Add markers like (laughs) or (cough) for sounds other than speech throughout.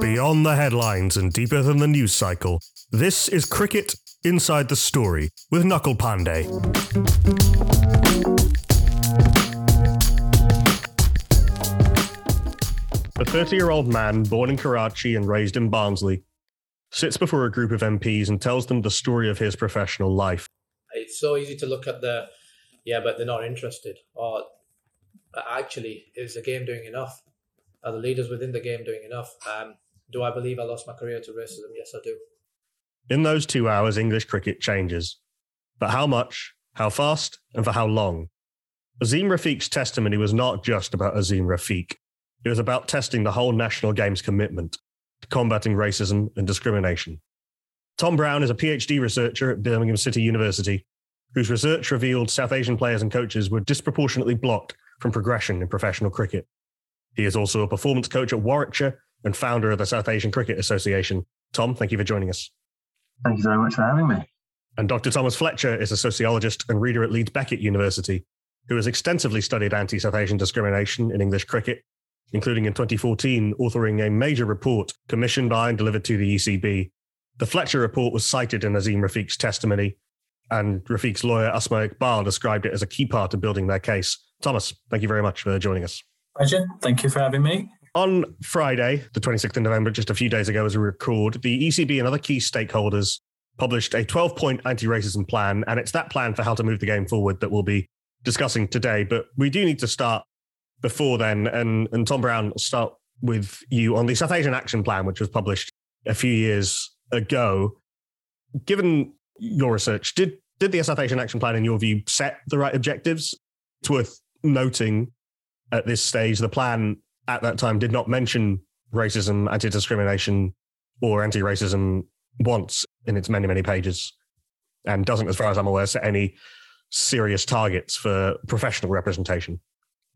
Beyond the headlines and deeper than the news cycle, this is Cricket Inside the Story with Nakul Pande. A 30 year old man born in Karachi and raised in Barnsley sits before a group of MPs and tells them the story of his professional life. It's so easy to look at the, yeah, but they're not interested. Or actually, is the game doing enough? Are the leaders within the game doing enough? Um, do I believe I lost my career to racism? Yes, I do. In those two hours, English cricket changes. But how much, how fast, and for how long? Azeem Rafiq's testimony was not just about Azim Rafiq. It was about testing the whole national game's commitment to combating racism and discrimination. Tom Brown is a PhD researcher at Birmingham City University, whose research revealed South Asian players and coaches were disproportionately blocked from progression in professional cricket. He is also a performance coach at Warwickshire and founder of the South Asian Cricket Association. Tom, thank you for joining us. Thank you very much for having me. And Dr. Thomas Fletcher is a sociologist and reader at Leeds Beckett University, who has extensively studied anti South Asian discrimination in English cricket, including in 2014 authoring a major report commissioned by and delivered to the ECB. The Fletcher report was cited in Azeem Rafiq's testimony, and Rafiq's lawyer Asma Iqbal described it as a key part of building their case. Thomas, thank you very much for joining us. Pleasure. Thank you for having me. On Friday, the 26th of November, just a few days ago as we record, the ECB and other key stakeholders published a 12 point anti racism plan. And it's that plan for how to move the game forward that we'll be discussing today. But we do need to start before then. And, and Tom Brown, I'll start with you on the South Asian Action Plan, which was published a few years ago. Given your research, did, did the South Asian Action Plan, in your view, set the right objectives? It's worth noting at this stage the plan at that time did not mention racism, anti discrimination, or anti racism once in its many, many pages, and doesn't, as far as I'm aware, set any serious targets for professional representation.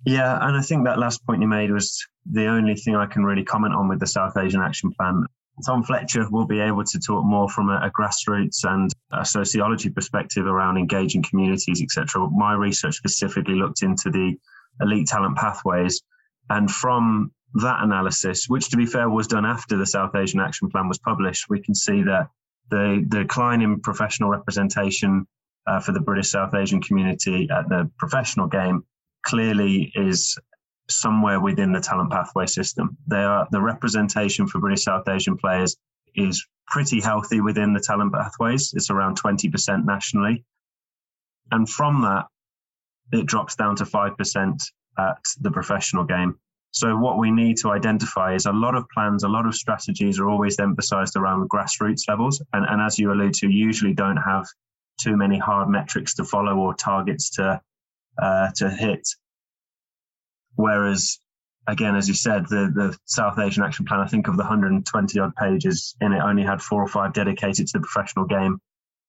Yeah, and I think that last point you made was the only thing I can really comment on with the South Asian Action Plan. Tom Fletcher will be able to talk more from a, a grassroots and a sociology perspective around engaging communities, etc. My research specifically looked into the elite talent pathways and from that analysis, which to be fair was done after the South Asian Action Plan was published, we can see that the, the decline in professional representation uh, for the British South Asian community at the professional game clearly is somewhere within the talent pathway system. They are the representation for British South Asian players is pretty healthy within the talent pathways. It's around 20% nationally. And from that, it drops down to 5% at the professional game. So what we need to identify is a lot of plans, a lot of strategies are always emphasized around grassroots levels. And, and as you allude to, usually don't have too many hard metrics to follow or targets to uh, to hit. Whereas, again, as you said, the, the South Asian Action Plan, I think of the 120 odd pages in it, only had four or five dedicated to the professional game.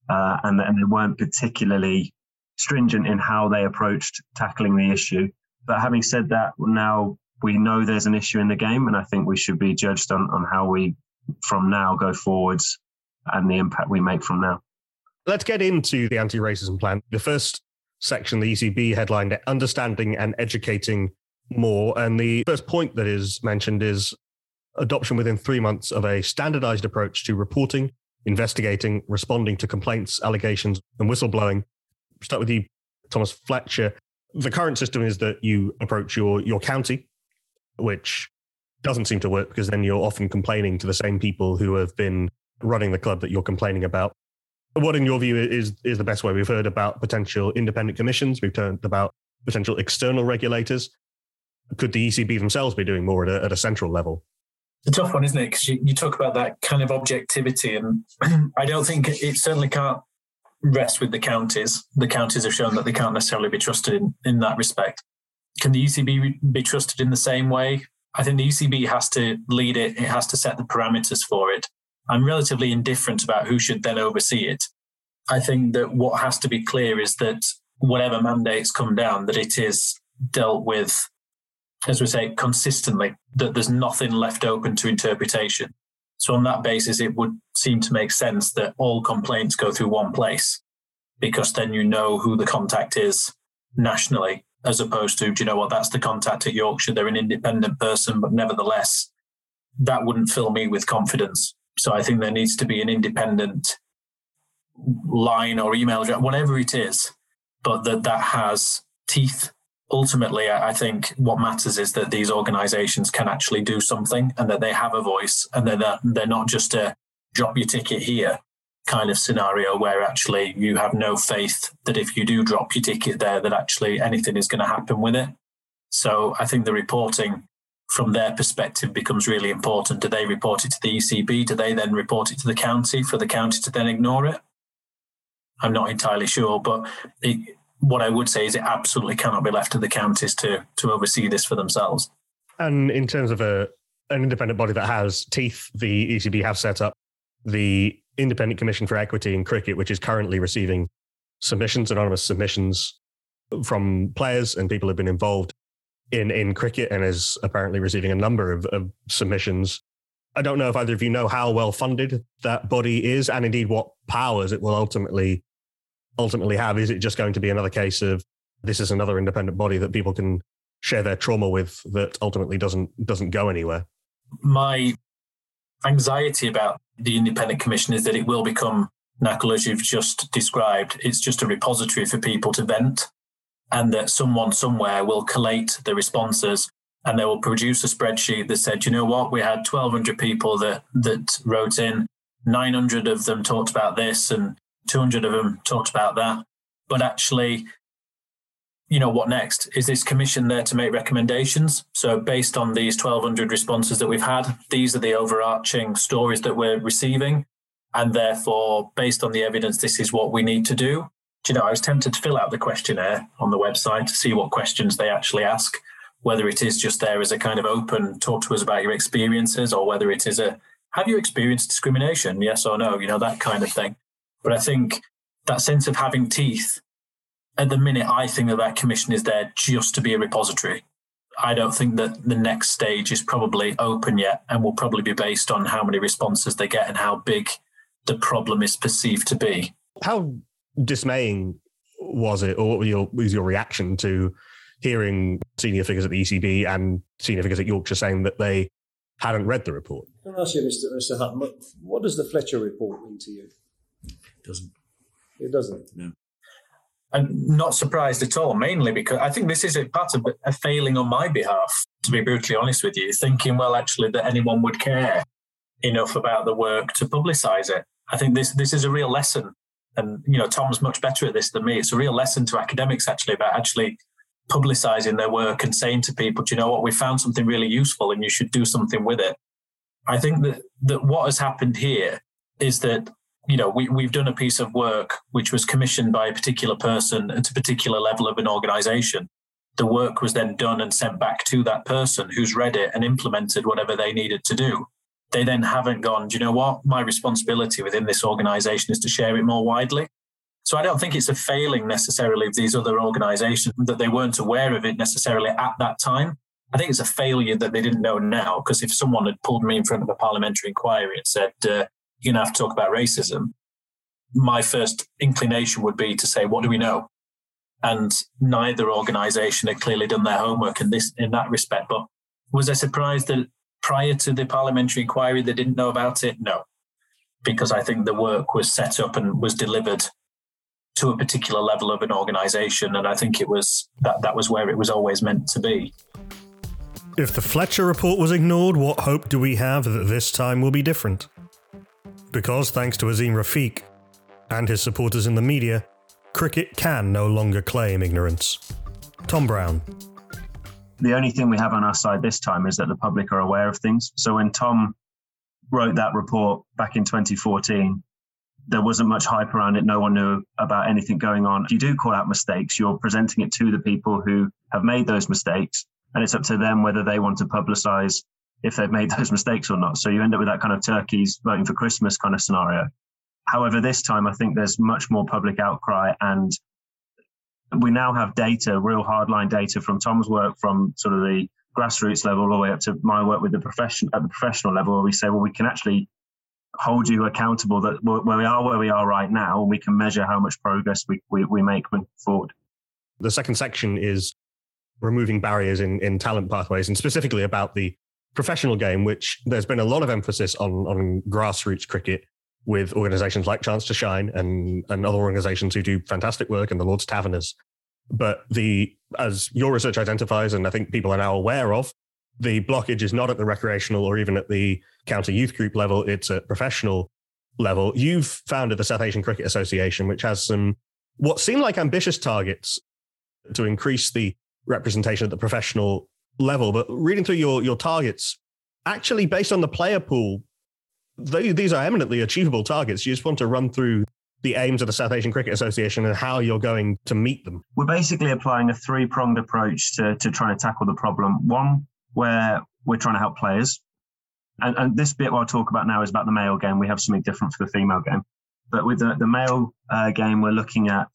Uh, and, and they weren't particularly stringent in how they approached tackling the issue. But having said that, now we know there's an issue in the game, and I think we should be judged on, on how we, from now, go forwards and the impact we make from now. Let's get into the anti racism plan. The first section, the ECB headline, Understanding and Educating More. And the first point that is mentioned is adoption within three months of a standardized approach to reporting, investigating, responding to complaints, allegations, and whistleblowing. Start with you, Thomas Fletcher the current system is that you approach your your county, which doesn't seem to work because then you're often complaining to the same people who have been running the club that you're complaining about. What, in your view, is is the best way? We've heard about potential independent commissions. We've heard about potential external regulators. Could the ECB themselves be doing more at a, at a central level? It's a tough one, isn't it? Because you, you talk about that kind of objectivity, and (clears throat) I don't think it certainly can't rest with the counties. The counties have shown that they can't necessarily be trusted in, in that respect. Can the ECB be trusted in the same way? I think the ECB has to lead it, it has to set the parameters for it. I'm relatively indifferent about who should then oversee it. I think that what has to be clear is that whatever mandates come down, that it is dealt with, as we say, consistently, that there's nothing left open to interpretation. So, on that basis, it would seem to make sense that all complaints go through one place because then you know who the contact is nationally as opposed to, do you know what, that's the contact at Yorkshire, they're an independent person, but nevertheless, that wouldn't fill me with confidence. So I think there needs to be an independent line or email address, whatever it is, but that that has teeth. Ultimately, I think what matters is that these organizations can actually do something and that they have a voice and that they're not just a drop your ticket here kind of scenario where actually you have no faith that if you do drop your ticket there, that actually anything is going to happen with it. So I think the reporting from their perspective becomes really important. Do they report it to the ECB? Do they then report it to the county for the county to then ignore it? I'm not entirely sure, but it, what I would say is it absolutely cannot be left to the counties to to oversee this for themselves. And in terms of a an independent body that has teeth, the ECB have set up the Independent Commission for Equity in Cricket, which is currently receiving submissions, anonymous submissions from players and people who've been involved in in cricket, and is apparently receiving a number of, of submissions. I don't know if either of you know how well funded that body is, and indeed what powers it will ultimately ultimately have? Is it just going to be another case of this is another independent body that people can share their trauma with that ultimately doesn't doesn't go anywhere? My anxiety about the independent commission is that it will become Nakul, as you've just described, it's just a repository for people to vent, and that someone somewhere will collate the responses and they will produce a spreadsheet that said, you know what, we had 1,200 people that that wrote in, 900 of them talked about this, and 200 of them talked about that. But actually, you know, what next? Is this commission there to make recommendations? So, based on these 1,200 responses that we've had, these are the overarching stories that we're receiving. And therefore, based on the evidence, this is what we need to do. Do you know, I was tempted to fill out the questionnaire on the website to see what questions they actually ask, whether it is just there as a kind of open talk to us about your experiences or whether it is a have you experienced discrimination? Yes or no? You know, that kind of thing. But I think that sense of having teeth, at the minute, I think that that commission is there just to be a repository. I don't think that the next stage is probably open yet and will probably be based on how many responses they get and how big the problem is perceived to be. How dismaying was it, or what your, was your reaction to hearing senior figures at the ECB and senior figures at Yorkshire saying that they hadn't read the report? Can I ask you, Mr. Mr. Hutton, what does the Fletcher report mean to you? Doesn't. It doesn't. No. I'm not surprised at all, mainly because I think this is a part of a failing on my behalf, to be brutally honest with you, thinking, well, actually, that anyone would care enough about the work to publicize it. I think this this is a real lesson. And, you know, Tom's much better at this than me. It's a real lesson to academics, actually, about actually publicizing their work and saying to people, do you know what, we found something really useful and you should do something with it. I think that, that what has happened here is that you know, we, we've done a piece of work which was commissioned by a particular person at a particular level of an organization. The work was then done and sent back to that person who's read it and implemented whatever they needed to do. They then haven't gone, do you know what? My responsibility within this organization is to share it more widely. So I don't think it's a failing necessarily of these other organizations that they weren't aware of it necessarily at that time. I think it's a failure that they didn't know now. Because if someone had pulled me in front of a parliamentary inquiry and said, uh, you're going to have to talk about racism, my first inclination would be to say, what do we know? And neither organization had clearly done their homework in this in that respect. But was I surprised that prior to the parliamentary inquiry they didn't know about it? No. Because I think the work was set up and was delivered to a particular level of an organization. And I think it was that that was where it was always meant to be. If the Fletcher report was ignored, what hope do we have that this time will be different? Because thanks to Azeem Rafiq and his supporters in the media, cricket can no longer claim ignorance. Tom Brown. The only thing we have on our side this time is that the public are aware of things. So when Tom wrote that report back in 2014, there wasn't much hype around it. No one knew about anything going on. If you do call out mistakes, you're presenting it to the people who have made those mistakes. And it's up to them whether they want to publicize if they've made those (laughs) mistakes or not. So you end up with that kind of turkeys voting for Christmas kind of scenario. However, this time I think there's much more public outcry and we now have data, real hardline data from Tom's work from sort of the grassroots level all the way up to my work with the profession at the professional level where we say, well, we can actually hold you accountable that where we are where we are right now and we can measure how much progress we, we, we make moving forward. The second section is removing barriers in, in talent pathways and specifically about the professional game, which there's been a lot of emphasis on, on grassroots cricket with organizations like Chance to Shine and, and other organizations who do fantastic work and the Lord's Taverners. But the, as your research identifies, and I think people are now aware of, the blockage is not at the recreational or even at the county youth group level, it's at professional level. You've founded the South Asian Cricket Association, which has some what seem like ambitious targets to increase the representation at the professional level. But reading through your, your targets, actually based on the player pool, they, these are eminently achievable targets. You just want to run through the aims of the South Asian Cricket Association and how you're going to meet them. We're basically applying a three pronged approach to, to trying to tackle the problem. One, where we're trying to help players. And, and this bit I'll talk about now is about the male game. We have something different for the female game. But with the, the male uh, game, we're looking at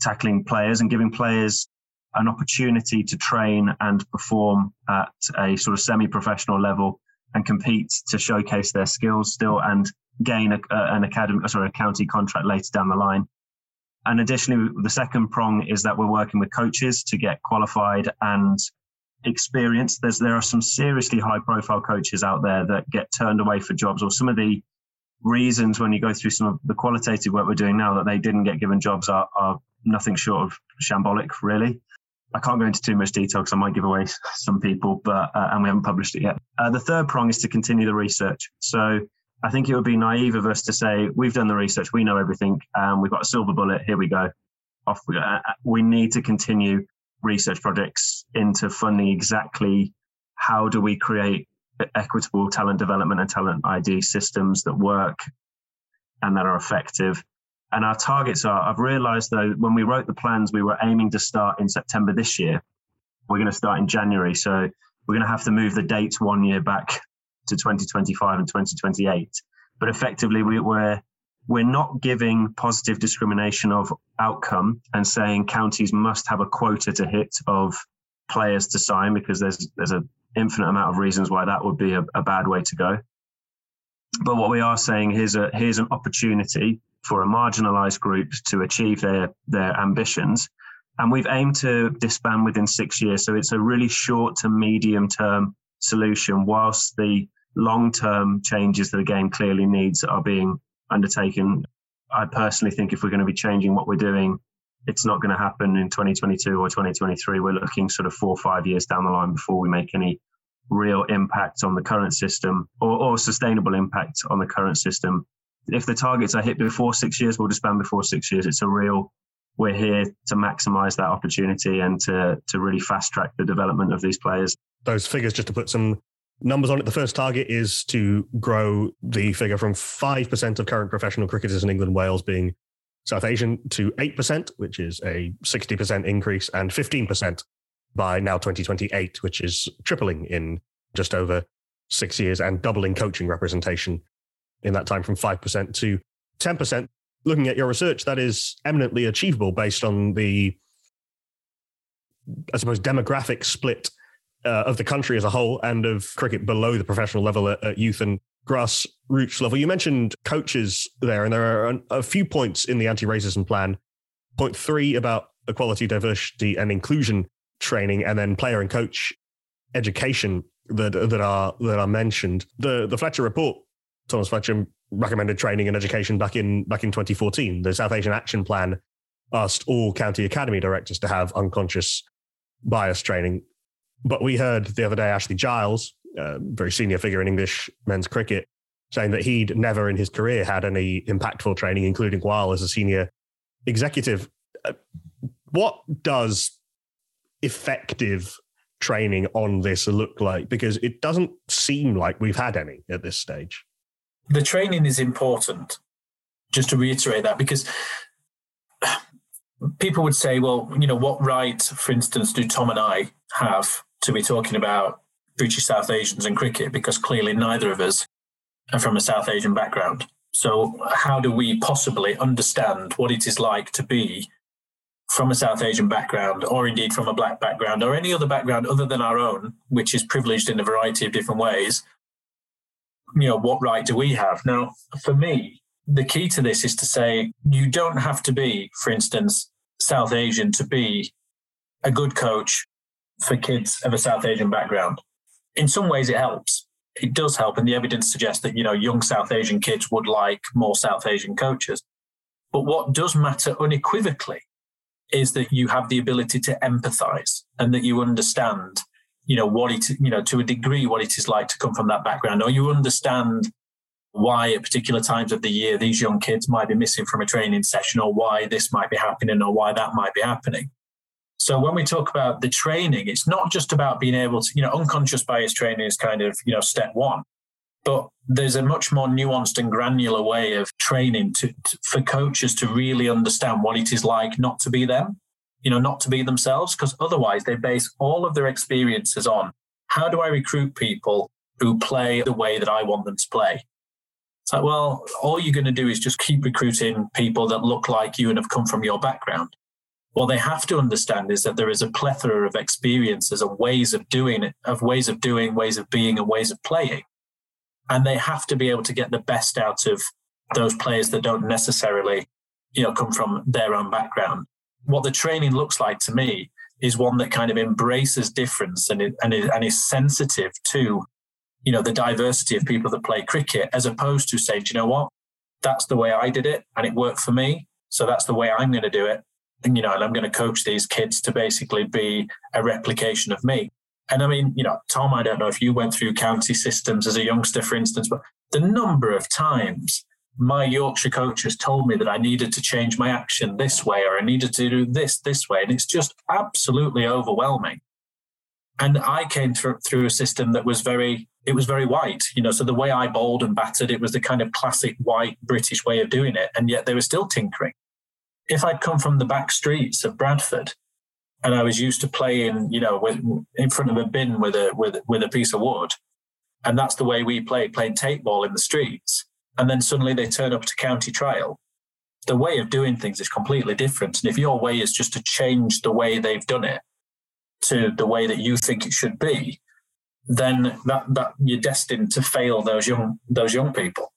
tackling players and giving players an opportunity to train and perform at a sort of semi-professional level and compete to showcase their skills still and gain a, an academy, sorry, a county contract later down the line. And additionally, the second prong is that we're working with coaches to get qualified and experienced. There's there are some seriously high profile coaches out there that get turned away for jobs, or some of the reasons when you go through some of the qualitative work we're doing now that they didn't get given jobs are, are nothing short of shambolic, really. I can't go into too much detail because I might give away (laughs) some people, but uh, and we haven't published it yet. Uh, the third prong is to continue the research. So I think it would be naive of us to say we've done the research, we know everything, and we've got a silver bullet. Here we go, off we go. Uh, uh, we need to continue research projects into funding exactly how do we create equitable talent development and talent ID systems that work and that are effective and our targets are, I've realized though, when we wrote the plans, we were aiming to start in September this year. We're going to start in January. So we're going to have to move the dates one year back to 2025 and 2028. But effectively, we, we're, we're not giving positive discrimination of outcome and saying counties must have a quota to hit of players to sign because there's, there's an infinite amount of reasons why that would be a, a bad way to go. But what we are saying here's a here's an opportunity for a marginalized group to achieve their, their ambitions. And we've aimed to disband within six years. So it's a really short to medium term solution, whilst the long term changes that the game clearly needs are being undertaken. I personally think if we're going to be changing what we're doing, it's not going to happen in 2022 or 2023. We're looking sort of four or five years down the line before we make any real impact on the current system or, or sustainable impact on the current system if the targets are hit before six years, we'll disband before six years. It's a real, we're here to maximize that opportunity and to, to really fast track the development of these players. Those figures, just to put some numbers on it, the first target is to grow the figure from 5% of current professional cricketers in England, Wales being South Asian to 8%, which is a 60% increase, and 15% by now 2028, which is tripling in just over six years and doubling coaching representation in that time from 5% to 10%. Looking at your research, that is eminently achievable based on the, I suppose, demographic split uh, of the country as a whole and of cricket below the professional level at, at youth and grassroots level. You mentioned coaches there, and there are a few points in the anti racism plan. Point three about equality, diversity, and inclusion training, and then player and coach education that that are that are mentioned. The the Fletcher report Thomas Fletcher recommended training and education back in back in 2014. The South Asian Action Plan asked all county academy directors to have unconscious bias training. But we heard the other day Ashley Giles, a very senior figure in English men's cricket, saying that he'd never in his career had any impactful training, including while as a senior executive. Uh, what does effective training on this look like? Because it doesn't seem like we've had any at this stage the training is important, just to reiterate that, because people would say, well, you know, what right, for instance, do Tom and I have to be talking about British South Asians and cricket? Because clearly neither of us are from a South Asian background. So, how do we possibly understand what it is like to be from a South Asian background, or indeed from a black background, or any other background other than our own, which is privileged in a variety of different ways, you know, what right do we have? Now, for me, the key to this is to say you don't have to be, for instance, South Asian to be a good coach for kids of a South Asian background. In some ways, it helps. It does help, and the evidence suggests that you know young South Asian kids would like more South Asian coaches. But what does matter unequivocally is that you have the ability to empathize and that you understand, you know, what it, you know, to a degree, what it is like to come from that background, or you understand why at particular times of the year these young kids might be missing from a training session, or why this might be happening, or why that might be happening. So when we talk about the training, it's not just about being able to, you know, unconscious bias training is kind of, you know, step one. But there's a much more nuanced and granular way of training to, to, for coaches to really understand what it is like not to be them, you know, not to be themselves, because otherwise they base all of their experiences on how do I recruit people who play the way that I want them to play? It's like, well, all you're going to do is just keep recruiting people that look like you and have come from your background what they have to understand is that there is a plethora of experiences and ways of doing it, of ways of doing, ways of being, and ways of playing. And they have to be able to get the best out of those players that don't necessarily, you know, come from their own background. What the training looks like to me is one that kind of embraces difference and it, and, it, and is sensitive to, you know, the diversity of people that play cricket, as opposed to saying, you know what, that's the way I did it and it worked for me, so that's the way I'm going to do it. And you know, and I'm going to coach these kids to basically be a replication of me. And I mean, you know, Tom, I don't know if you went through county systems as a youngster, for instance, but the number of times my Yorkshire coaches told me that I needed to change my action this way or I needed to do this this way. And it's just absolutely overwhelming. And I came through, through a system that was very, it was very white, you know. So the way I bowled and battered, it was the kind of classic white British way of doing it. And yet they were still tinkering if I'd come from the back streets of Bradford and I was used to playing, you know, with, in front of a bin with a with with a piece of wood, and that's the way we played, playing tape ball in the streets, and then suddenly they turn up to county trial. The way of doing things is completely different, and if your way is just to change the way they've done it to the way that you think it should be, then that that you're destined to fail those young those young people.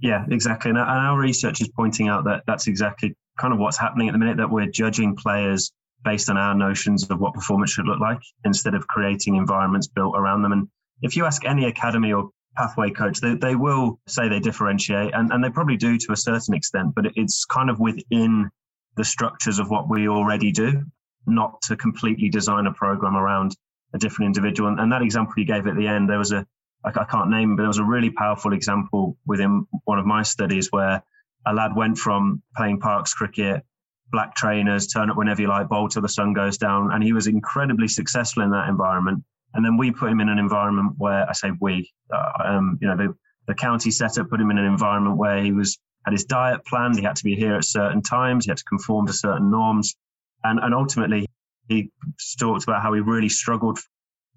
Yeah, exactly. And our research is pointing out that that's exactly kind of what's happening at the minute that we're judging players based on our notions of what performance should look like instead of creating environments built around them. And if you ask any academy or pathway coach, they, they will say they differentiate and, and they probably do to a certain extent, but it's kind of within the structures of what we already do, not to completely design a program around a different individual. And, and that example you gave at the end, there was a, I can't name, but there was a really powerful example within one of my studies where a lad went from playing parks cricket, black trainers, turn up whenever you like, bowl till the sun goes down, and he was incredibly successful in that environment. And then we put him in an environment where I say we, uh, um, you know, the, the county setup put him in an environment where he was had his diet planned. He had to be here at certain times. He had to conform to certain norms, and and ultimately he talked about how he really struggled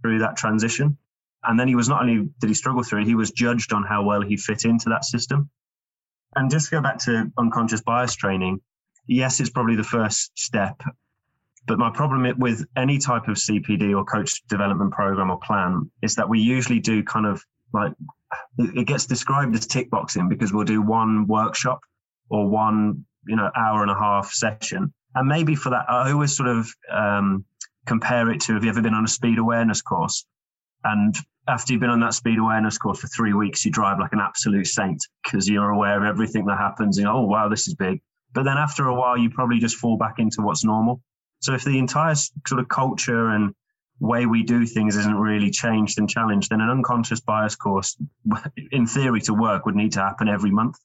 through that transition. And then he was not only did he struggle through it, he was judged on how well he fit into that system. And just to go back to unconscious bias training, yes, it's probably the first step. But my problem with any type of CPD or coach development program or plan is that we usually do kind of like it gets described as tick boxing because we'll do one workshop or one you know hour and a half session and maybe for that i always sort of um, compare it to have you ever been on a speed awareness course and after you've been on that speed awareness course for three weeks, you drive like an absolute saint because you're aware of everything that happens. And oh wow, this is big. But then after a while, you probably just fall back into what's normal. So if the entire sort of culture and way we do things isn't really changed and challenged, then an unconscious bias course, (laughs) in theory, to work would need to happen every month.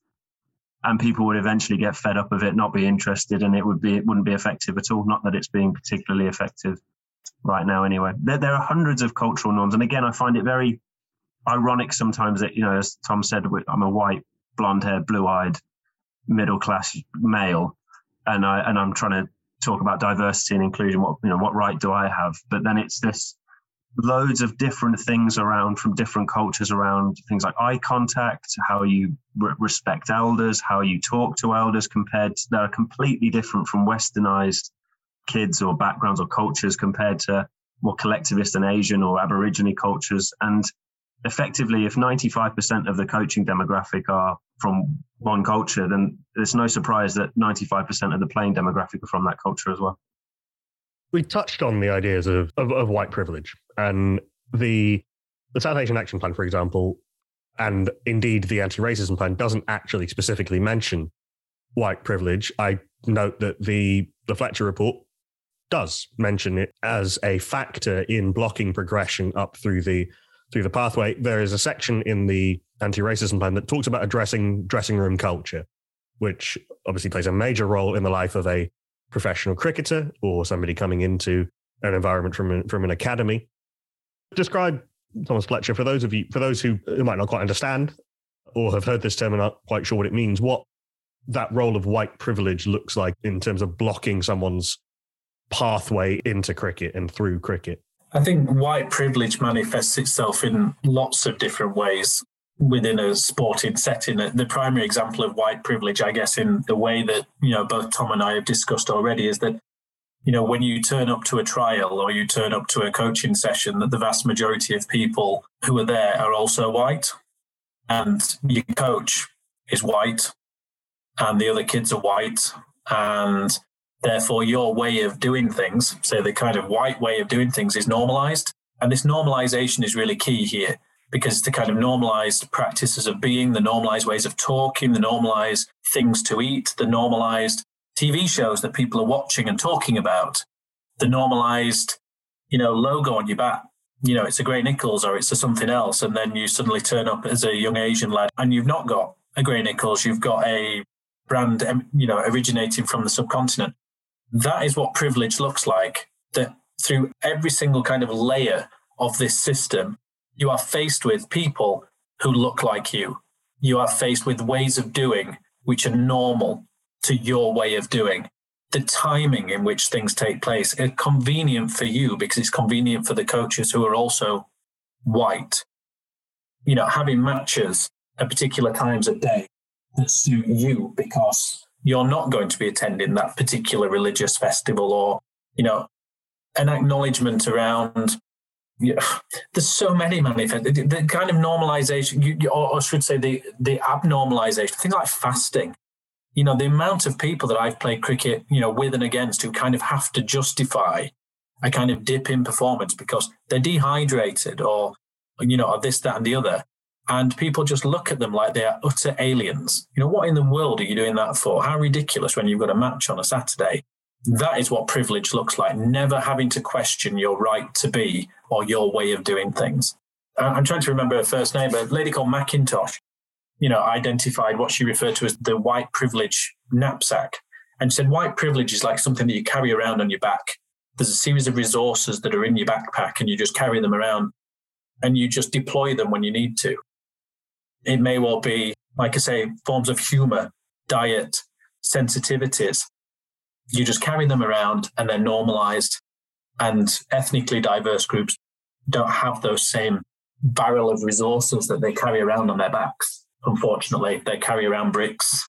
And people would eventually get fed up of it, not be interested, and it would be it wouldn't be effective at all. Not that it's being particularly effective right now anyway. There, there are hundreds of cultural norms. And again, I find it very ironic sometimes that, you know, as Tom said, I'm a white, blonde haired, blue eyed, middle class male. And I, and I'm trying to talk about diversity and inclusion. What, you know, what right do I have? But then it's this loads of different things around from different cultures around things like eye contact, how you re- respect elders, how you talk to elders compared to, that are completely different from westernized kids or backgrounds or cultures compared to more collectivist and Asian or Aborigine cultures. And effectively, if 95% of the coaching demographic are from one culture, then it's no surprise that 95% of the playing demographic are from that culture as well. we touched on the ideas of, of, of white privilege and the the South Asian Action Plan, for example, and indeed the anti-racism plan doesn't actually specifically mention white privilege. I note that the the Fletcher report does mention it as a factor in blocking progression up through the through the pathway. There is a section in the anti-racism plan that talks about addressing dressing room culture, which obviously plays a major role in the life of a professional cricketer or somebody coming into an environment from from an academy. Describe Thomas Fletcher for those of you for those who, who might not quite understand or have heard this term and aren't quite sure what it means. What that role of white privilege looks like in terms of blocking someone's pathway into cricket and through cricket. I think white privilege manifests itself in lots of different ways within a sporting setting. The primary example of white privilege, I guess, in the way that you know both Tom and I have discussed already, is that you know when you turn up to a trial or you turn up to a coaching session, that the vast majority of people who are there are also white, and your coach is white, and the other kids are white, and therefore your way of doing things, so the kind of white way of doing things, is normalized. And this normalization is really key here because the kind of normalized practices of being, the normalized ways of talking, the normalized things to eat, the normalized TV shows that people are watching and talking about, the normalized, you know, logo on your back. You know, it's a Gray Nicolls or it's a something else. And then you suddenly turn up as a young Asian lad and you've not got a Gray Nicolls, you've got a brand, you know, originating from the subcontinent. That is what privilege looks like. That through every single kind of layer of this system, you are faced with people who look like you. You are faced with ways of doing which are normal to your way of doing. The timing in which things take place is convenient for you because it's convenient for the coaches who are also white. You know, having matches at particular times of day that suit you because you're not going to be attending that particular religious festival or, you know, an acknowledgement around (sighs) there's so many manifest the, the kind of normalization, you, or, or should say the the abnormalization, things like fasting. You know, the amount of people that I've played cricket, you know, with and against, who kind of have to justify a kind of dip in performance because they're dehydrated, or you know, or this, that, and the other, and people just look at them like they are utter aliens. You know, what in the world are you doing that for? How ridiculous when you've got a match on a Saturday that is what privilege looks like, never having to question your right to be or your way of doing things. I'm trying to remember her first name, but a lady called McIntosh, you know, identified what she referred to as the white privilege knapsack. And said white privilege is like something that you carry around on your back. There's a series of resources that are in your backpack and you just carry them around and you just deploy them when you need to. It may well be, like I say, forms of humor, diet, sensitivities, you just carry them around and they're normalized. And ethnically diverse groups don't have those same barrel of resources that they carry around on their backs. Unfortunately, they carry around bricks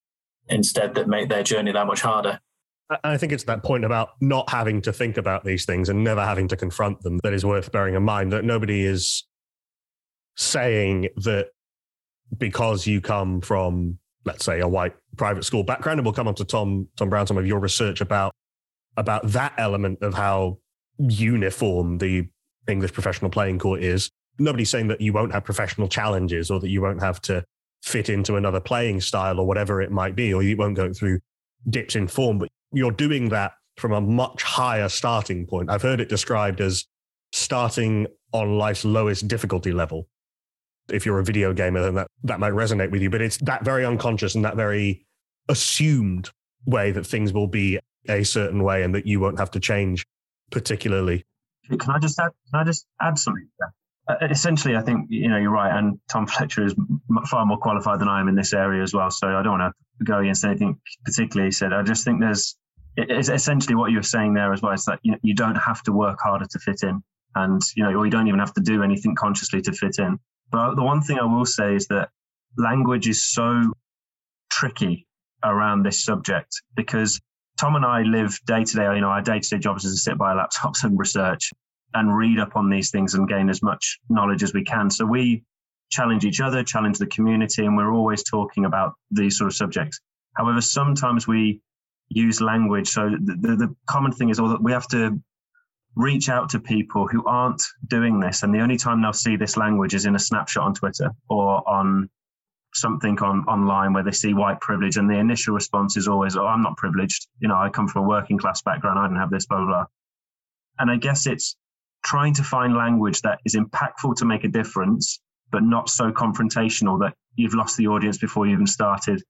instead that make their journey that much harder. I think it's that point about not having to think about these things and never having to confront them that is worth bearing in mind. That nobody is saying that because you come from let's say, a white private school background. And we'll come on to Tom, Tom Brown, some of your research about, about that element of how uniform the English professional playing court is. Nobody's saying that you won't have professional challenges or that you won't have to fit into another playing style or whatever it might be, or you won't go through dips in form, but you're doing that from a much higher starting point. I've heard it described as starting on life's lowest difficulty level if you're a video gamer, then that, that might resonate with you. But it's that very unconscious and that very assumed way that things will be a certain way and that you won't have to change particularly. Can I just add, can I just add something? Uh, essentially, I think you know you're right, and Tom (laughs) Fletcher is far more qualified than I am in this area as well. So I don't want to go against anything particularly he said. I just think there's it's essentially what you're saying there as well. It's that you, know, you don't have to work harder to fit in, and you know, or you don't even have to do anything consciously to fit in. But the one thing I will say is that language is so tricky around this subject because Tom and I live day to day, you know, our day to day jobs is to sit by laptops and research and read up on these things and gain as much knowledge as we can. So we challenge each other, challenge the community, and we're always talking about these sort of subjects. However, sometimes we use language. So the, the, the common thing is all that we have to reach out to people who aren't doing this. And the only time they'll see this language is in a snapshot on Twitter or on something on online where they see white privilege. And the initial response is always, oh, I'm not privileged. You know, I come from a working class background. I don't have this, blah, blah, blah. And I guess it's trying to find language that is impactful to make a difference, but not so confrontational that you've lost the audience before you even started.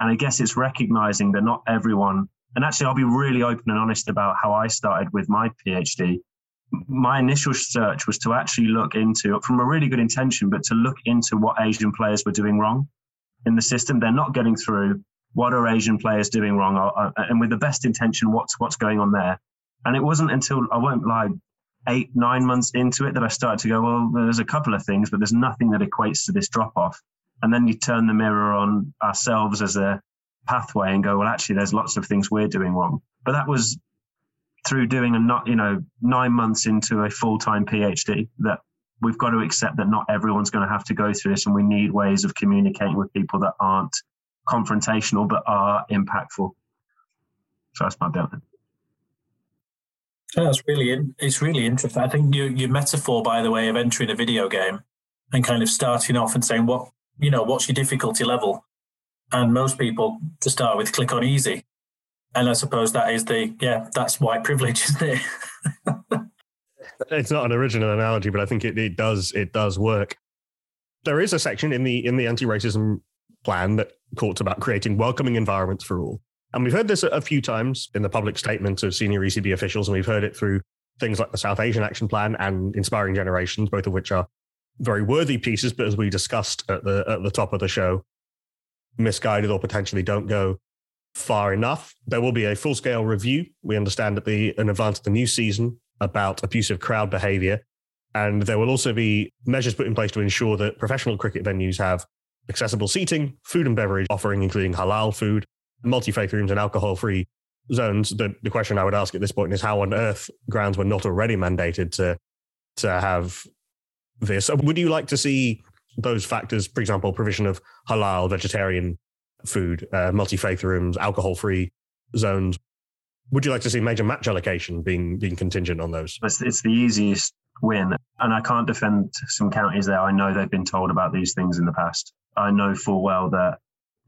And I guess it's recognizing that not everyone and actually, I'll be really open and honest about how I started with my PhD. My initial search was to actually look into, from a really good intention, but to look into what Asian players were doing wrong in the system. They're not getting through. What are Asian players doing wrong? And with the best intention, what's what's going on there? And it wasn't until I won't lie, eight nine months into it that I started to go, well, there's a couple of things, but there's nothing that equates to this drop off. And then you turn the mirror on ourselves as a pathway and go, well, actually, there's lots of things we're doing wrong. But that was through doing a not, you know, nine months into a full time PhD that we've got to accept that not everyone's going to have to go through this, and we need ways of communicating with people that aren't confrontational but are impactful. So that's my bit. Oh, that's really it's really interesting. I think your your metaphor, by the way, of entering a video game and kind of starting off and saying what you know, what's your difficulty level, and most people to start with click on easy. And I suppose that is the yeah, that's white privilege, (laughs) isn't it? it's not an original analogy, but I think it, it does it does work. There is a section in the in the anti-racism plan that talks about creating welcoming environments for all. And we've heard this a few times in the public statements of senior ECB officials, and we've heard it through things like the South Asian Action Plan and Inspiring Generations, both of which are very worthy pieces. But as we discussed at the at the top of the show, misguided or potentially don't go far enough. There will be a full scale review. We understand at the in advance of the new season about abusive crowd behavior. And there will also be measures put in place to ensure that professional cricket venues have accessible seating, food and beverage offering, including halal food, multi faith rooms, and alcohol free zones. The, the question I would ask at this point is how on earth grounds were not already mandated to, to have this. Would you like to see those factors, for example, provision of halal, vegetarian food, uh, multi faith rooms, alcohol free zones. Would you like to see major match allocation being being contingent on those? It's, it's the easiest win, and I can't defend some counties there. I know they've been told about these things in the past. I know full well that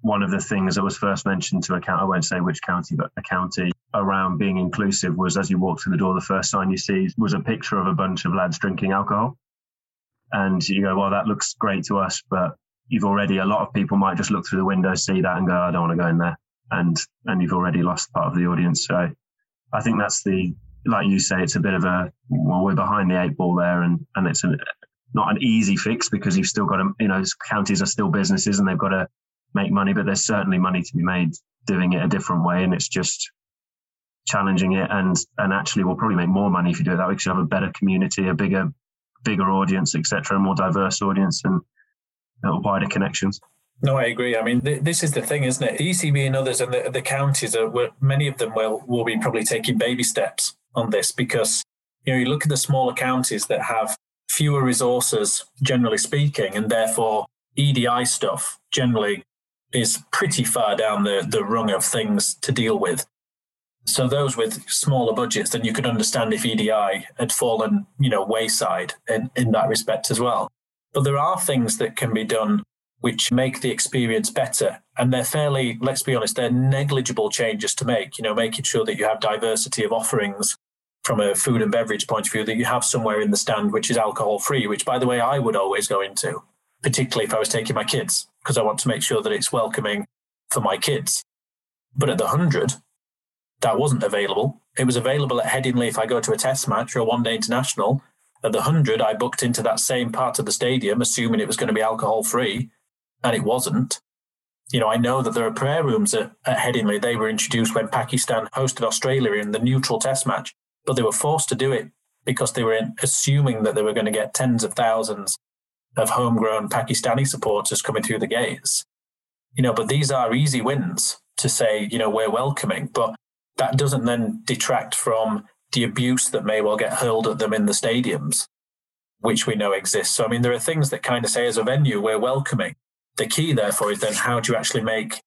one of the things that was first mentioned to a county, I won't say which county, but a county around being inclusive was as you walk through the door, the first sign you see was a picture of a bunch of lads drinking alcohol and you go, well, that looks great to us, but you've already a lot of people might just look through the window, see that, and go, I don't want to go in there, and and you've already lost part of the audience. So I think that's the like you say, it's a bit of a well, we're behind the eight ball there, and and it's a, not an easy fix because you've still got to, you know, counties are still businesses and they've got to make money, but there's certainly money to be made doing it a different way, and it's just challenging it and and actually we'll probably make more money if you do it that way because you have a better community, a bigger bigger audience, etc., more diverse audience and uh, wider connections. No, I agree. I mean, th- this is the thing, isn't it? The ECB and others and the, the counties are many of them will will be probably taking baby steps on this because you know you look at the smaller counties that have fewer resources, generally speaking, and therefore EDI stuff generally is pretty far down the, the rung of things to deal with. So those with smaller budgets, then you could understand if EDI had fallen, you know, wayside in, in that respect as well. But there are things that can be done which make the experience better. And they're fairly, let's be honest, they're negligible changes to make, you know, making sure that you have diversity of offerings from a food and beverage point of view, that you have somewhere in the stand which is alcohol free, which by the way, I would always go into, particularly if I was taking my kids, because I want to make sure that it's welcoming for my kids. But at the 100, that wasn't available. It was available at Headingley if I go to a test match or a one day international. At the 100, I booked into that same part of the stadium, assuming it was going to be alcohol free, and it wasn't. You know, I know that there are prayer rooms at, at Headingley. They were introduced when Pakistan hosted Australia in the neutral test match, but they were forced to do it because they were in, assuming that they were going to get tens of thousands of homegrown Pakistani supporters coming through the gates. You know, but these are easy wins to say, you know, we're welcoming. But that doesn't then detract from the abuse that may well get hurled at them in the stadiums, which we know exists. So, I mean, there are things that kind of say, as a venue, we're welcoming. The key, therefore, is then how do you actually make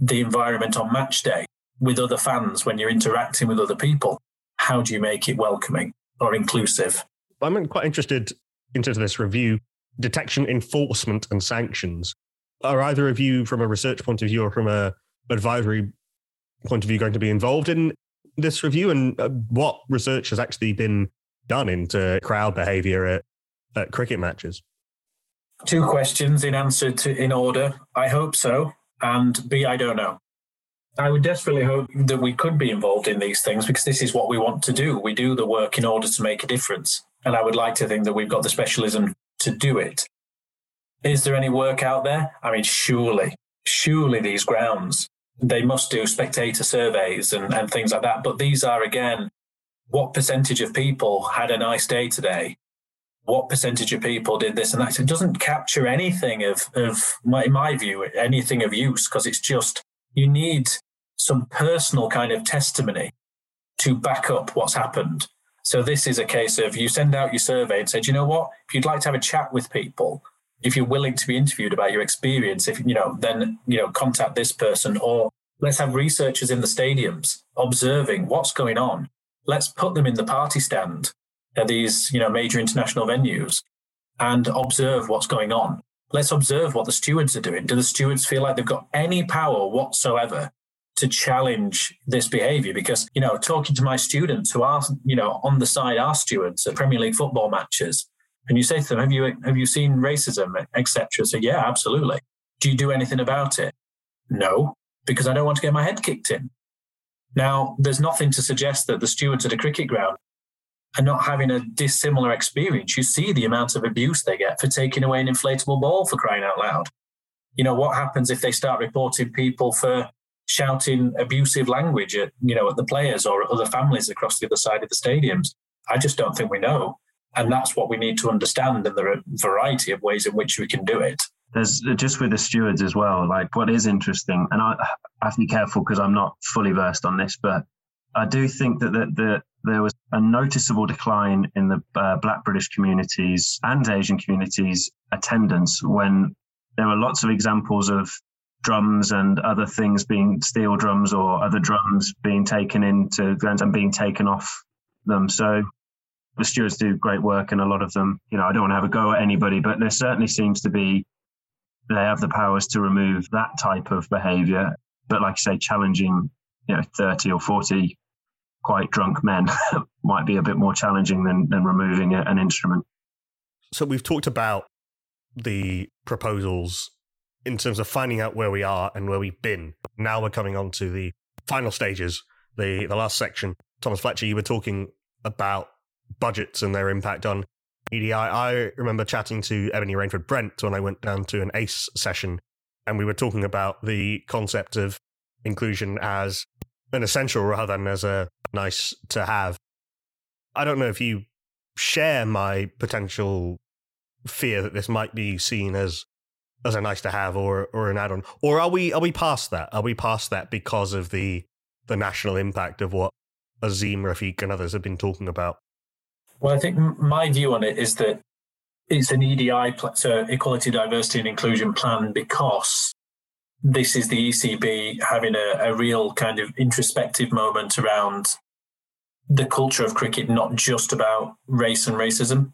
the environment on match day with other fans when you're interacting with other people? How do you make it welcoming? or inclusive. I'm quite interested into this review detection, enforcement, and sanctions. Are either of you, from a research point of view or from a advisory point of view, going to be involved in this review? And uh, what research has actually been done into crowd behaviour at, at cricket matches? Two questions in answer to in order. I hope so, and B, I don't know. I would desperately hope that we could be involved in these things because this is what we want to do. We do the work in order to make a difference. And I would like to think that we've got the specialism to do it. Is there any work out there? I mean, surely, surely these grounds, they must do spectator surveys and, and things like that. But these are, again, what percentage of people had a nice day today? What percentage of people did this and that? It doesn't capture anything of, of in my view, anything of use because it's just, you need some personal kind of testimony to back up what's happened. So this is a case of you send out your survey and say, you know what? If you'd like to have a chat with people, if you're willing to be interviewed about your experience, if you know, then you know, contact this person or let's have researchers in the stadiums observing what's going on. Let's put them in the party stand at these, you know, major international venues and observe what's going on. Let's observe what the stewards are doing. Do the stewards feel like they've got any power whatsoever to challenge this behavior because you know talking to my students who are you know on the side are stewards at premier league football matches and you say to them have you have you seen racism etc so yeah absolutely. Do you do anything about it? No because i don't want to get my head kicked in. Now there's nothing to suggest that the stewards at a cricket ground are not having a dissimilar experience. You see the amount of abuse they get for taking away an inflatable ball for crying out loud. You know what happens if they start reporting people for shouting abusive language at you know at the players or other families across the other side of the stadiums. I just don't think we know, and that's what we need to understand. And there are a variety of ways in which we can do it. There's just with the stewards as well. Like what is interesting, and I, I have to be careful because I'm not fully versed on this, but I do think that the, the there was a noticeable decline in the uh, Black British communities and Asian communities attendance when there were lots of examples of drums and other things being steel drums or other drums being taken into and being taken off them. So the stewards do great work, and a lot of them, you know, I don't want to have a go at anybody, but there certainly seems to be they have the powers to remove that type of behaviour. But like I say, challenging, you know, thirty or forty quite drunk men (laughs) might be a bit more challenging than than removing a, an instrument. So we've talked about the proposals in terms of finding out where we are and where we've been. Now we're coming on to the final stages, the, the last section. Thomas Fletcher, you were talking about budgets and their impact on EDI. I remember chatting to Ebony Rainford Brent when I went down to an ACE session, and we were talking about the concept of inclusion as an essential rather than as a nice to have. I don't know if you share my potential fear that this might be seen as as a nice to have or or an add-on or are we are we past that are we past that because of the the national impact of what Azeem Rafiq and others have been talking about well I think my view on it is that it's an EDI so equality diversity and inclusion plan because this is the ECB having a, a real kind of introspective moment around the culture of cricket not just about race and racism.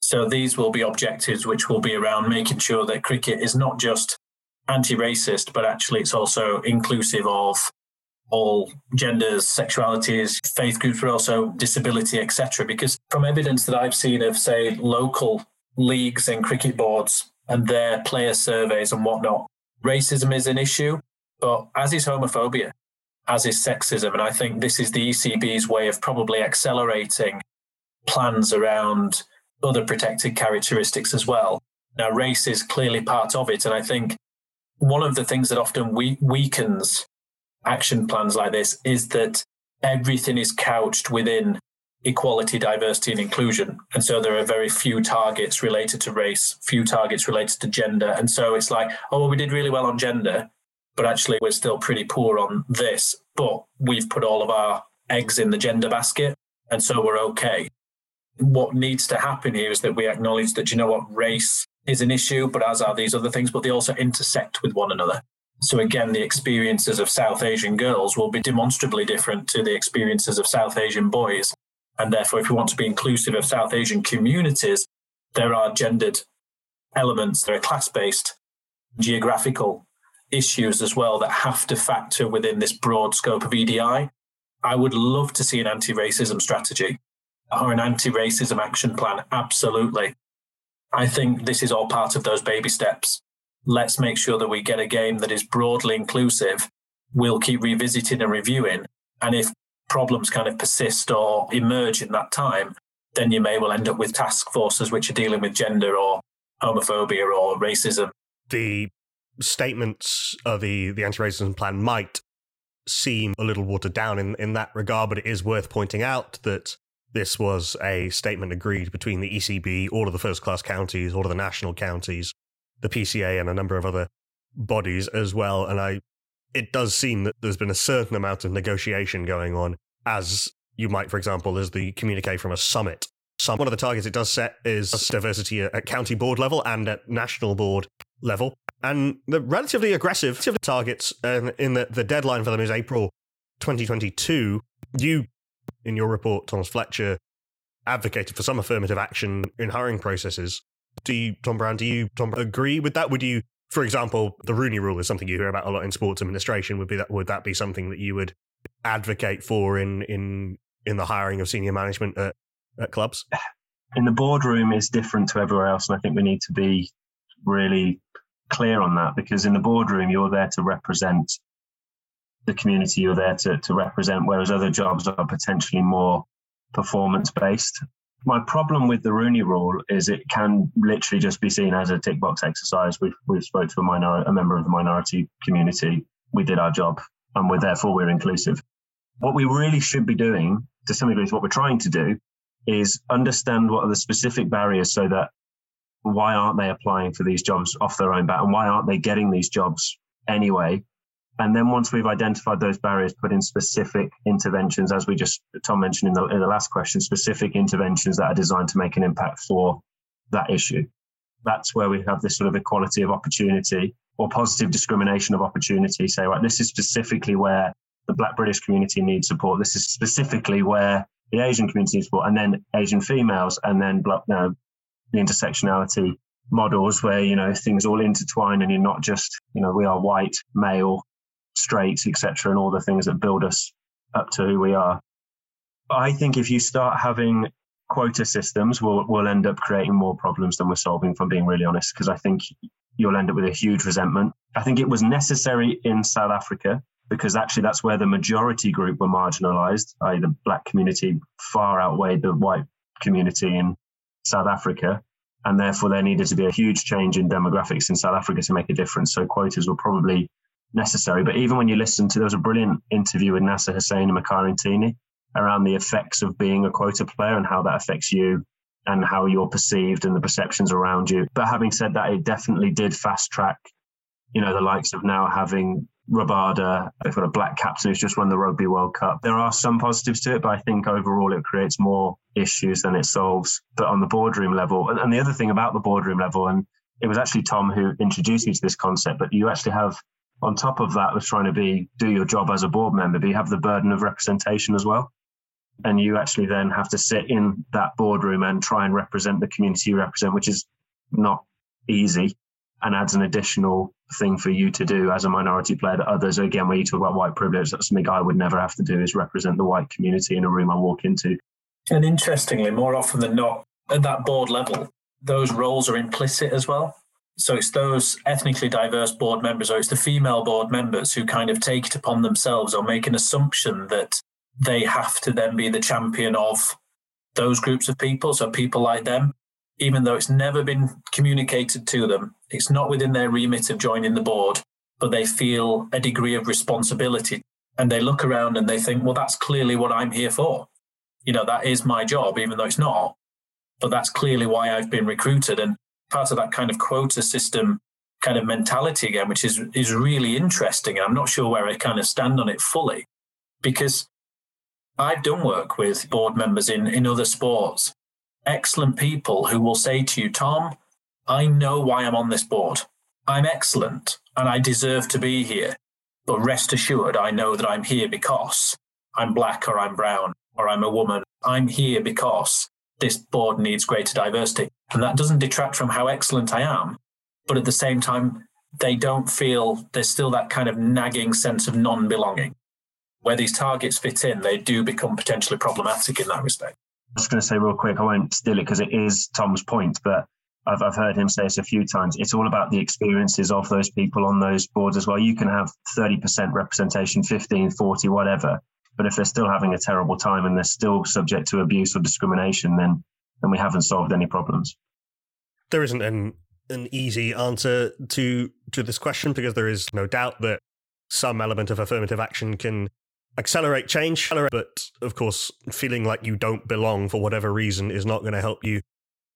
So these will be objectives which will be around making sure that cricket is not just anti-racist, but actually it's also inclusive of all genders, sexualities, faith groups, but also disability, etc. Because from evidence that I've seen of, say, local leagues and cricket boards and their player surveys and whatnot, racism is an issue, but as is homophobia, as is sexism. And I think this is the ECB's way of probably accelerating plans around other protected characteristics as well. Now, race is clearly part of it. And I think one of the things that often we- weakens action plans like this is that everything is couched within equality, diversity, and inclusion. And so there are very few targets related to race, few targets related to gender. And so it's like, oh, well, we did really well on gender, but actually we're still pretty poor on this. But we've put all of our eggs in the gender basket. And so we're okay what needs to happen here is that we acknowledge that, you know what, race is an issue, but as are these other things, but they also intersect with one another. So again, the experiences of South Asian girls will be demonstrably different to the experiences of South Asian boys. And therefore, if we want to be inclusive of South Asian communities, there are gendered elements, there are class based, geographical issues as well that have to factor within this broad scope of EDI. I would love to see an anti racism strategy or an anti racism action plan. Absolutely. I think this is all part of those baby steps. Let's make sure that we get a game that is broadly inclusive. We'll keep revisiting and reviewing. And if problems kind of persist or emerge in that time, then you may well end up with task forces which are dealing with gender or homophobia or racism. The statements of the, the anti racism plan might seem a little watered down in, in that regard, but it is worth pointing out that this was a statement agreed between the ECB, all of the first class counties, all of the national counties, the PCA, and a number of other bodies as well. And I, it does seem that there's been a certain amount of negotiation going on, as you might, for example, as the communique from a summit. Some, one of the targets it does set is diversity at county board level and at national board level. And the relatively aggressive targets, um, in the, the deadline for them is April 2022. You in your report, Thomas Fletcher advocated for some affirmative action in hiring processes. Do you, Tom Brown, do you, Tom, agree with that? Would you, for example, the Rooney Rule is something you hear about a lot in sports administration. Would be that would that be something that you would advocate for in in in the hiring of senior management at, at clubs? (sighs) In the boardroom is different to everywhere else, and I think we need to be really clear on that because in the boardroom you're there to represent the community you're there to, to represent, whereas other jobs are potentially more performance based. My problem with the Rooney Rule is it can literally just be seen as a tick box exercise. We've we've spoke to a minor a member of the minority community. We did our job, and we're therefore we're inclusive. What we really should be doing, to some degree, is what we're trying to do, is understand what are the specific barriers, so that why aren't they applying for these jobs off their own bat, and why aren't they getting these jobs anyway? And then once we've identified those barriers, put in specific interventions, as we just Tom mentioned in the, in the last question, specific interventions that are designed to make an impact for that issue. That's where we have this sort of equality of opportunity or positive discrimination of opportunity. Say, right, this is specifically where the Black British community needs support. This is specifically where the Asian community needs support, and then Asian females, and then you know, the intersectionality models where you know things all intertwine and you're not just you know we are white male straight, etc., and all the things that build us up to who we are. I think if you start having quota systems, we'll, we'll end up creating more problems than we're solving, I'm being really honest, because I think you'll end up with a huge resentment. I think it was necessary in South Africa because actually that's where the majority group were marginalized, i.e., the black community far outweighed the white community in South Africa. And therefore, there needed to be a huge change in demographics in South Africa to make a difference. So, quotas were probably necessary. But even when you listen to, there was a brilliant interview with Nasser Hussain and Makhaya Ntini around the effects of being a quota player and how that affects you and how you're perceived and the perceptions around you. But having said that, it definitely did fast track, you know, the likes of now having Rabada, they've got a black captain who's just won the Rugby World Cup. There are some positives to it, but I think overall it creates more issues than it solves. But on the boardroom level, and, and the other thing about the boardroom level, and it was actually Tom who introduced me to this concept, but you actually have on top of that was trying to be do your job as a board member, but you have the burden of representation as well. And you actually then have to sit in that boardroom and try and represent the community you represent, which is not easy and adds an additional thing for you to do as a minority player that others, again, when you talk about white privilege, that's something I would never have to do is represent the white community in a room I walk into. And interestingly, more often than not, at that board level, those roles are implicit as well. So it's those ethnically diverse board members or it's the female board members who kind of take it upon themselves or make an assumption that they have to then be the champion of those groups of people. So people like them, even though it's never been communicated to them, it's not within their remit of joining the board, but they feel a degree of responsibility and they look around and they think, well, that's clearly what I'm here for. You know, that is my job, even though it's not. But that's clearly why I've been recruited. And part of that kind of quota system kind of mentality again, which is is really interesting. And I'm not sure where I kind of stand on it fully, because I've done work with board members in in other sports, excellent people who will say to you, Tom, I know why I'm on this board. I'm excellent and I deserve to be here. But rest assured, I know that I'm here because I'm black or I'm brown or I'm a woman. I'm here because this board needs greater diversity. And that doesn't detract from how excellent I am. But at the same time, they don't feel there's still that kind of nagging sense of non belonging. Where these targets fit in, they do become potentially problematic in that respect. I was going to say real quick, I won't steal it because it is Tom's point, but I've, I've heard him say this a few times. It's all about the experiences of those people on those boards as well. You can have 30% representation, 15, 40, whatever. But if they're still having a terrible time and they're still subject to abuse or discrimination, then then we haven't solved any problems. There isn't an an easy answer to to this question because there is no doubt that some element of affirmative action can accelerate change. But of course, feeling like you don't belong for whatever reason is not going to help you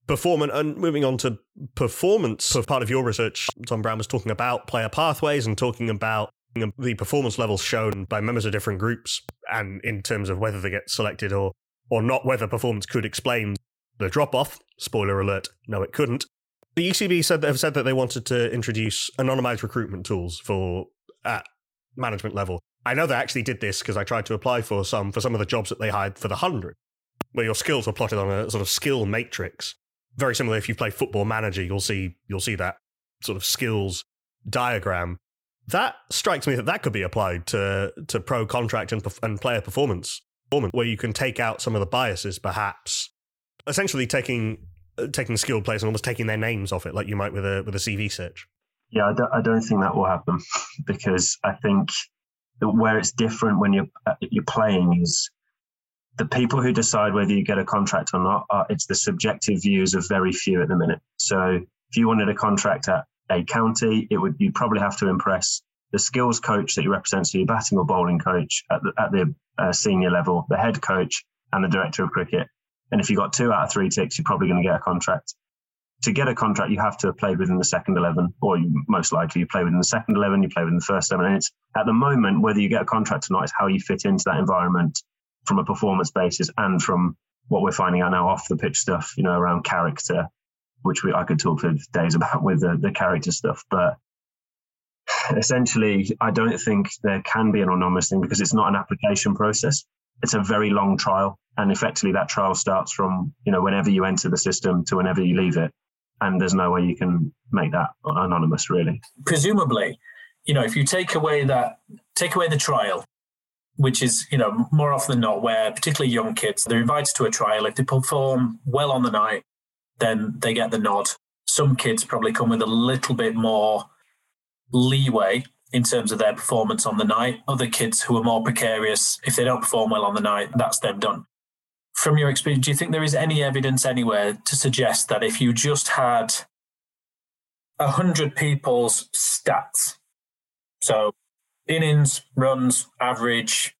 perform. And moving on to performance, part of your research, Tom Brown was talking about player pathways and talking about the performance levels shown by members of different groups, and in terms of whether they get selected or or not, whether performance could explain the drop off. Spoiler alert: no, it couldn't. The ECB said have said that they wanted to introduce anonymized recruitment tools for at management level. I know they actually did this because I tried to apply for some for some of the jobs that they hired for the hundred, where your skills were plotted on a sort of skill matrix. Very similar. If you play Football Manager, you'll see you'll see that sort of skills diagram. That strikes me that that could be applied to to pro contract and and player performance, where you can take out some of the biases, perhaps. Essentially, taking uh, taking skilled players and almost taking their names off it, like you might with a with a CV search. Yeah, I don't, I don't think that will happen (laughs) because I think where it's different when you're uh, you're playing is the people who decide whether you get a contract or not. Are, it's the subjective views of very few at the minute. So if you wanted a contract at a county, it would you probably have to impress the skills coach that you represent, so your batting or bowling coach at the, at the uh, senior level, the head coach, and the director of cricket. And if you got two out of three ticks, you're probably going to get a contract. To get a contract, you have to have played within the second 11, or you, most likely you play within the second 11, you play within the first 11. And it's at the moment, whether you get a contract or not, is how you fit into that environment from a performance basis and from what we're finding out now off the pitch stuff, you know, around character, which we, I could talk for days (laughs) about with the, the character stuff. But essentially, I don't think there can be an anonymous thing because it's not an application process. It's a very long trial and effectively that trial starts from you know whenever you enter the system to whenever you leave it and there's no way you can make that anonymous really. Presumably you know if you take away that take away the trial which is you know more often than not where particularly young kids they're invited to a trial. If they perform well on the night then they get the nod. Some kids probably come with a little bit more leeway in terms of their performance on the night other kids who are more precarious if they don't perform well on the night that's them done from your experience, do you think there is any evidence anywhere to suggest that if you just had a hundred people's stats, so innings, runs, average,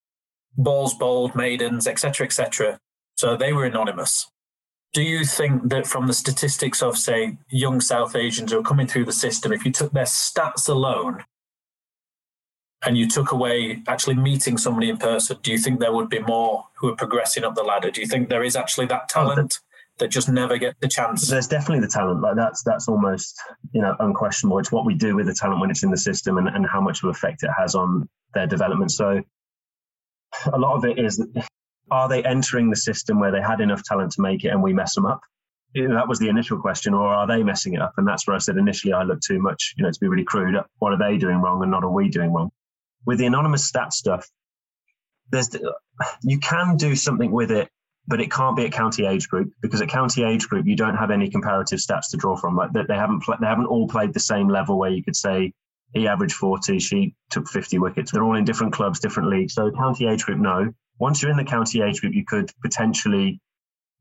balls bowled, maidens, etc., etc., so they were anonymous. Do you think that from the statistics of, say, young South Asians who are coming through the system, if you took their stats alone, and you took away actually meeting somebody in person, do you think there would be more who are progressing up the ladder? Do you think there is actually that oh, talent that just never get the chance? There's definitely the talent. Like that's that's almost you know unquestionable. It's what we do with the talent when it's in the system and, and how much of effect it has on their development. So a lot of it is are they entering the system where they had enough talent to make it and we mess them up? that was the initial question, or are they messing it up? And that's where I said initially I look too much, you know, to be really crude. What are they doing wrong and not are we doing wrong? With the anonymous stat stuff, there's you can do something with it, but it can't be at county age group because at county age group you don't have any comparative stats to draw from. Like they, they haven't they haven't all played the same level where you could say he averaged 40, she took 50 wickets. They're all in different clubs, different leagues. So county age group, no. Once you're in the county age group, you could potentially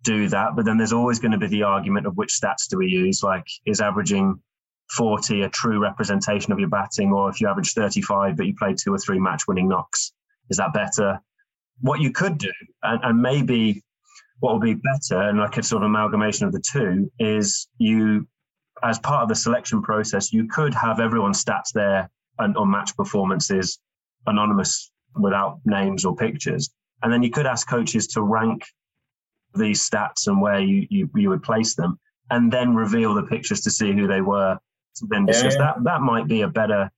do that, but then there's always going to be the argument of which stats do we use? Like is averaging 40 a true representation of your batting, or if you average 35 but you play two or three match winning knocks, is that better? What you could do, and, and maybe what would be better, and like a sort of amalgamation of the two, is you, as part of the selection process, you could have everyone's stats there and on match performances anonymous without names or pictures. And then you could ask coaches to rank these stats and where you, you, you would place them, and then reveal the pictures to see who they were to then discuss. Yeah. That that might be a better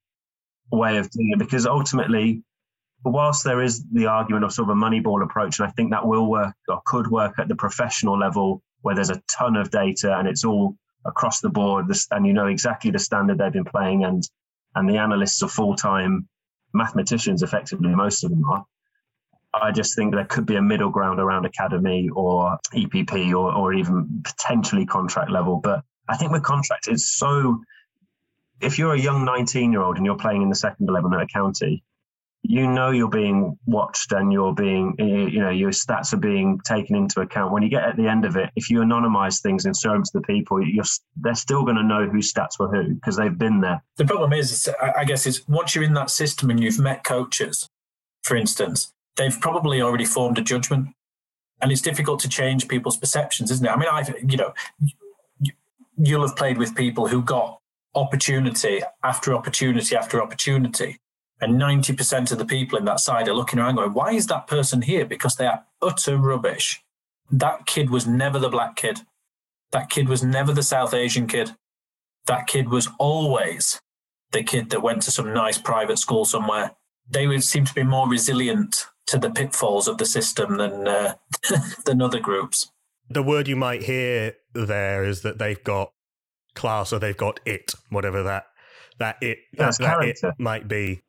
way of doing it because ultimately whilst there is the argument of sort of a moneyball approach, and I think that will work or could work at the professional level where there's a ton of data and it's all across the board, and you know exactly the standard they've been playing, and and the analysts are full time mathematicians, effectively, most of them are. I just think there could be a middle ground around academy or EPP or, or even potentially contract level. But I think with contract, it's so. If you're a young 19 year old and you're playing in the second 11 at a county, you know you're being watched and you're being eh, you know your stats are being taken into account. When you get at the end of it if you anonymize things and show them to the people they're still going to know whose stats were who because they've been there. The problem is i guess is once you're in that system and you've met coaches for instance they've probably already formed a judgment. And it's difficult to change people's perceptions isn't it? I mean i you know you'll have played with people who got opportunity after opportunity after opportunity and 90% of the people in that side are looking around going, why is that person here? Because they are utter rubbish. That kid was never the black kid. That kid was never the South Asian kid. That kid was always the kid that went to some nice private school somewhere. They would seem to be more resilient to the pitfalls of the system than uh, (laughs) than other groups. The word you might hear there is that they've got class or they've got it, whatever that that it that, that it might be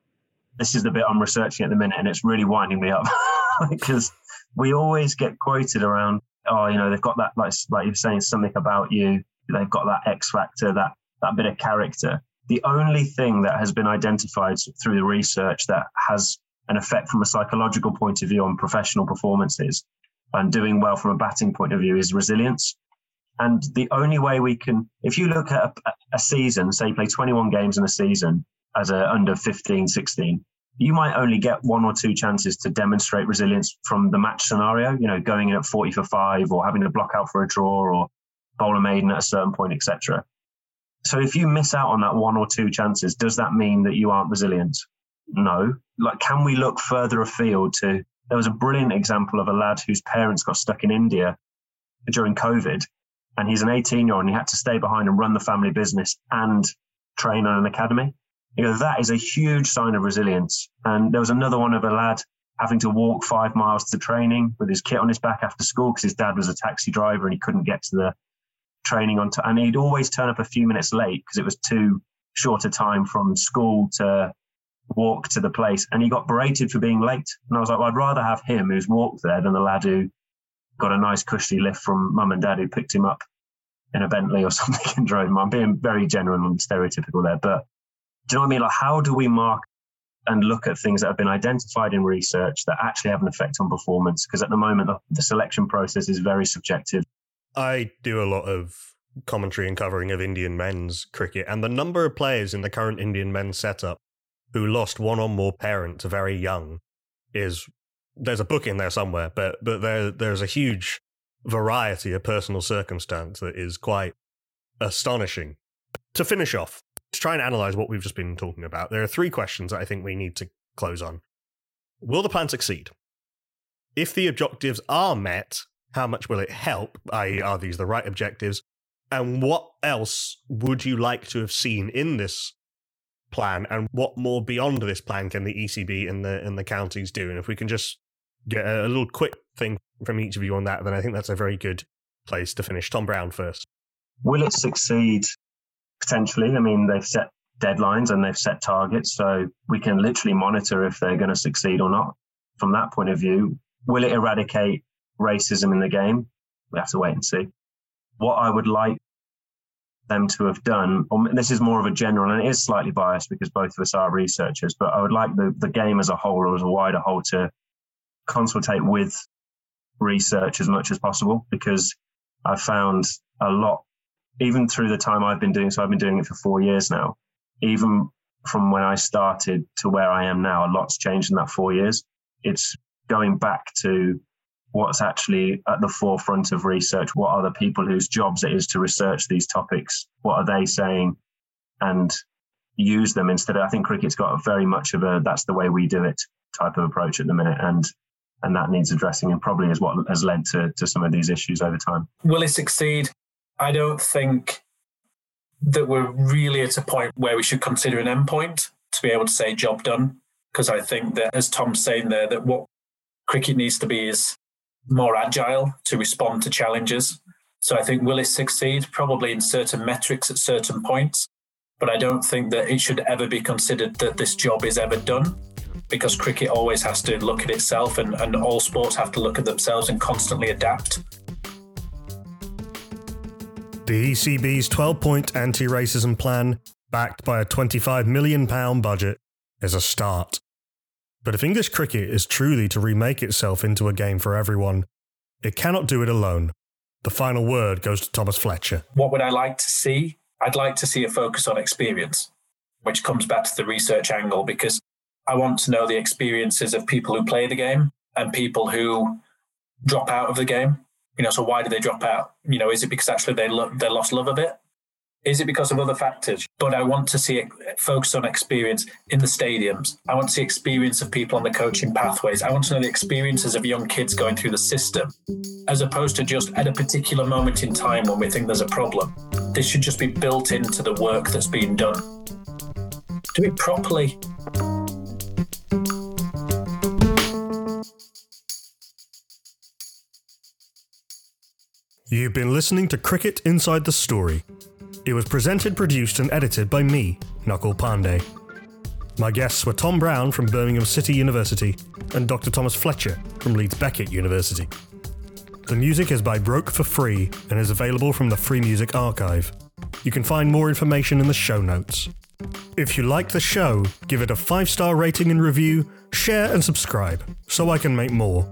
this is the bit I'm researching at the minute, and it's really winding me up (laughs) because we always get quoted around, oh, you know, they've got that, like, like you're saying, something about you. They've got that X factor, that that bit of character. The only thing that has been identified through the research that has an effect from a psychological point of view on professional performances and doing well from a batting point of view is resilience. And the only way we can, if you look at a, a season, say play 21 games in a season, as a under 15, 16, you might only get one or two chances to demonstrate resilience from the match scenario, you know, going in at 40 for five or having to block out for a draw or bowl a maiden at a certain point, etc. So if you miss out on that one or two chances, does that mean that you aren't resilient? No. Like, can we look further afield to? There was a brilliant example of a lad whose parents got stuck in India during COVID, and he's an 18 year old and he had to stay behind and run the family business and train on an academy you know, that is a huge sign of resilience. And there was another one of a lad having to walk five miles to training with his kit on his back after school because his dad was a taxi driver and he couldn't get to the training on time. And he'd always turn up a few minutes late because it was too short a time from school to walk to the place. And he got berated for being late. And I was like, well, I'd rather have him who's walked there than the lad who got a nice cushy lift from mum and dad who picked him up in a Bentley or (laughs) something and drove him. I'm being very general and stereotypical there, but do you know what I mean? Like, how do we mark and look at things that have been identified in research that actually have an effect on performance? Because at the moment, the, the selection process is very subjective. I do a lot of commentary and covering of Indian men's cricket, and the number of players in the current Indian men's setup who lost one or more parents very young is there's a book in there somewhere, but but there there's a huge variety of personal circumstance that is quite astonishing. To finish off, to try and analyze what we've just been talking about, there are three questions that I think we need to close on. Will the plan succeed? If the objectives are met, how much will it help? I.e., are these the right objectives? And what else would you like to have seen in this plan? And what more beyond this plan can the ECB and the and the counties do? And if we can just get a little quick thing from each of you on that, then I think that's a very good place to finish. Tom Brown first. Will it succeed? potentially. I mean, they've set deadlines and they've set targets, so we can literally monitor if they're going to succeed or not. From that point of view, will it eradicate racism in the game? We have to wait and see. What I would like them to have done, or this is more of a general, and it is slightly biased because both of us are researchers, but I would like the, the game as a whole or as a wider whole to consultate with research as much as possible because I've found a lot even through the time I've been doing, so I've been doing it for four years now, even from when I started to where I am now, a lot's changed in that four years. It's going back to what's actually at the forefront of research. What are the people whose jobs it is to research these topics? What are they saying? And use them instead. Of, I think cricket's got very much of a that's the way we do it type of approach at the minute. And and that needs addressing and probably is what has led to, to some of these issues over time. Will it succeed? I don't think that we're really at a point where we should consider an endpoint to be able to say job done. because I think that, as Tom's saying there, that what cricket needs to be is more agile to respond to challenges. So I think will it succeed? Probably in certain metrics at certain points, but I don't think that it should ever be considered that this job is ever done because cricket always has to look at itself and, and all sports have to look at themselves and constantly adapt. The ECB's 12 point anti racism plan, backed by a £25 million budget, is a start. But if English cricket is truly to remake itself into a game for everyone, it cannot do it alone. The final word goes to Thomas Fletcher. What would I like to see? I'd like to see a focus on experience, which comes back to the research angle because I want to know the experiences of people who play the game and people who drop out of the game. You know, so why do they drop out? You know, is it because actually they lo- they lost love of it? Is it because of other factors? But I want to see it focus on experience in the stadiums. I want to see experience of people on the coaching pathways. I want to know the experiences of young kids going through the system, as opposed to just at a particular moment in time when we think there's a problem. This should just be built into the work that's being done. Do it properly. You've been listening to Cricket Inside the Story. It was presented, produced, and edited by me, Nakul Pande. My guests were Tom Brown from Birmingham City University and Dr. Thomas Fletcher from Leeds Beckett University. The music is by Broke for Free and is available from the Free Music Archive. You can find more information in the show notes. If you like the show, give it a five star rating and review, share and subscribe so I can make more.